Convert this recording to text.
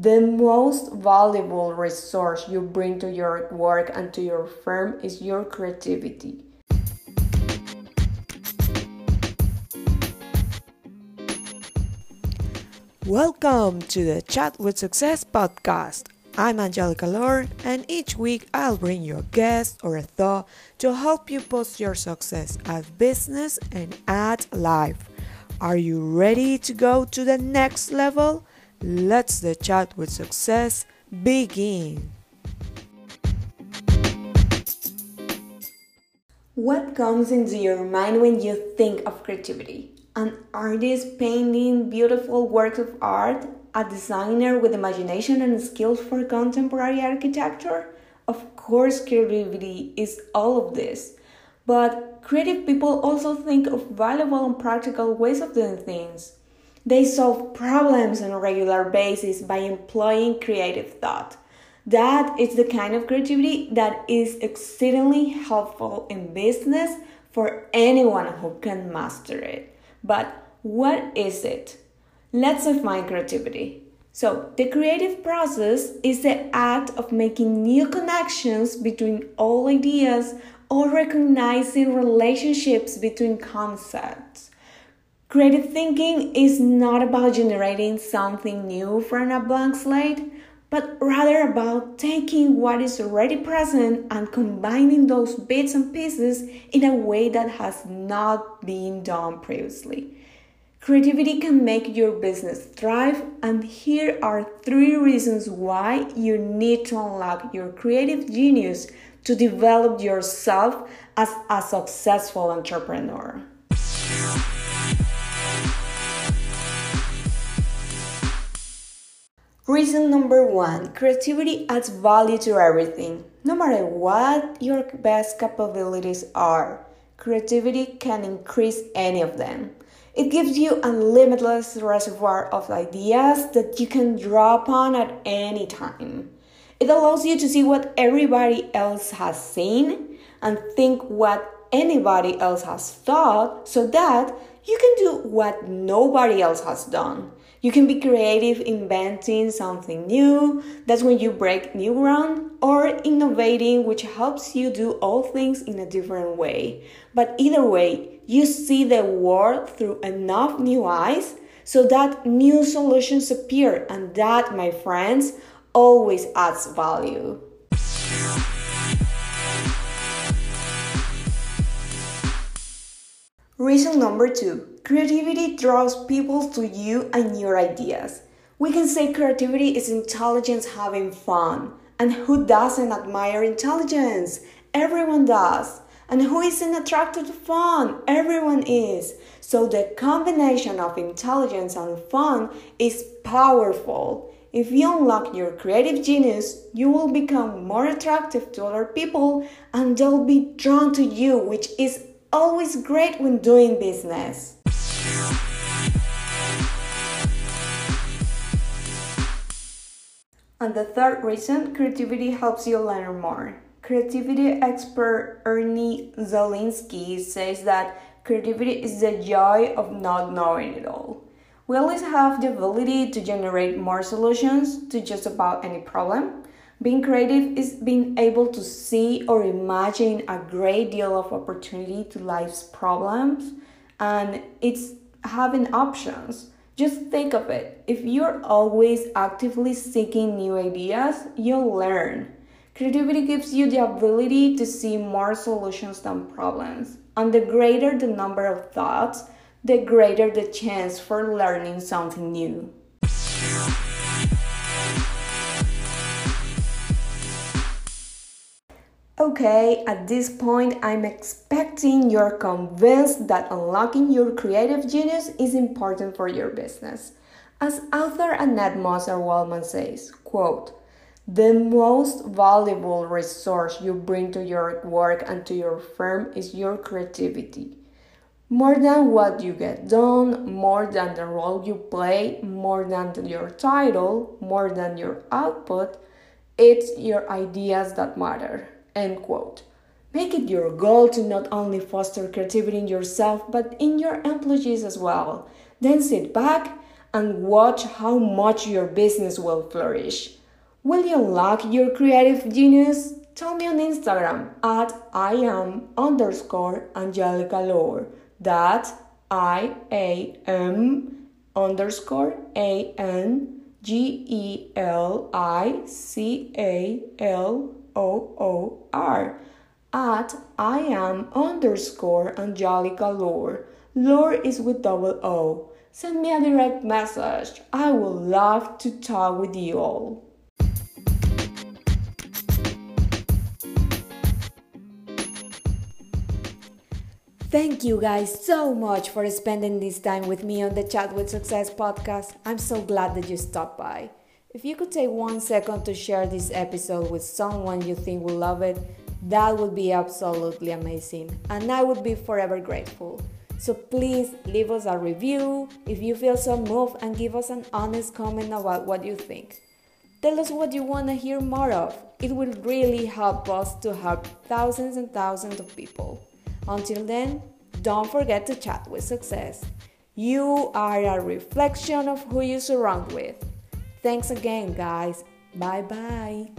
The most valuable resource you bring to your work and to your firm is your creativity. Welcome to the Chat with Success podcast. I'm Angelica Loor, and each week I'll bring you a guest or a thought to help you post your success at business and at life. Are you ready to go to the next level? Let's the chat with success begin. What comes into your mind when you think of creativity? An artist painting beautiful works of art? A designer with imagination and skills for contemporary architecture? Of course, creativity is all of this. But creative people also think of valuable and practical ways of doing things. They solve problems on a regular basis by employing creative thought. That is the kind of creativity that is exceedingly helpful in business for anyone who can master it. But what is it? Let's define creativity. So, the creative process is the act of making new connections between all ideas or recognizing relationships between concepts. Creative thinking is not about generating something new from a blank slate, but rather about taking what is already present and combining those bits and pieces in a way that has not been done previously. Creativity can make your business thrive, and here are three reasons why you need to unlock your creative genius to develop yourself as a successful entrepreneur. Reason number one creativity adds value to everything. No matter what your best capabilities are, creativity can increase any of them. It gives you a limitless reservoir of ideas that you can draw upon at any time. It allows you to see what everybody else has seen and think what anybody else has thought so that you can do what nobody else has done. You can be creative inventing something new, that's when you break new ground, or innovating, which helps you do all things in a different way. But either way, you see the world through enough new eyes so that new solutions appear, and that, my friends, always adds value. Reason number two creativity draws people to you and your ideas. We can say creativity is intelligence having fun. And who doesn't admire intelligence? Everyone does. And who isn't attracted to fun? Everyone is. So the combination of intelligence and fun is powerful. If you unlock your creative genius, you will become more attractive to other people and they'll be drawn to you, which is always great when doing business. And the third reason, creativity helps you learn more. Creativity expert Ernie Zelinski says that creativity is the joy of not knowing it all. We always have the ability to generate more solutions to just about any problem. Being creative is being able to see or imagine a great deal of opportunity to life's problems, and it's having options. Just think of it. If you're always actively seeking new ideas, you'll learn. Creativity gives you the ability to see more solutions than problems. And the greater the number of thoughts, the greater the chance for learning something new. Okay, at this point, I'm expecting you're convinced that unlocking your creative genius is important for your business. As author Annette Moser Wellman says, quote, the most valuable resource you bring to your work and to your firm is your creativity. More than what you get done, more than the role you play, more than your title, more than your output, it's your ideas that matter. End quote. Make it your goal to not only foster creativity in yourself but in your employees as well. Then sit back and watch how much your business will flourish. Will you unlock your creative genius? Tell me on Instagram at I am underscore Angelica Loor. That I A M underscore A N G E L I C A L O O R at I am underscore Angelica Loor. Loor is with double O. Send me a direct message. I would love to talk with you all. Thank you guys so much for spending this time with me on the Chat with Success podcast. I'm so glad that you stopped by. If you could take one second to share this episode with someone you think will love it, that would be absolutely amazing, and I would be forever grateful. So please leave us a review if you feel so moved and give us an honest comment about what you think. Tell us what you want to hear more of. It will really help us to help thousands and thousands of people. Until then, don't forget to chat with success. You are a reflection of who you surround with. Thanks again, guys. Bye bye.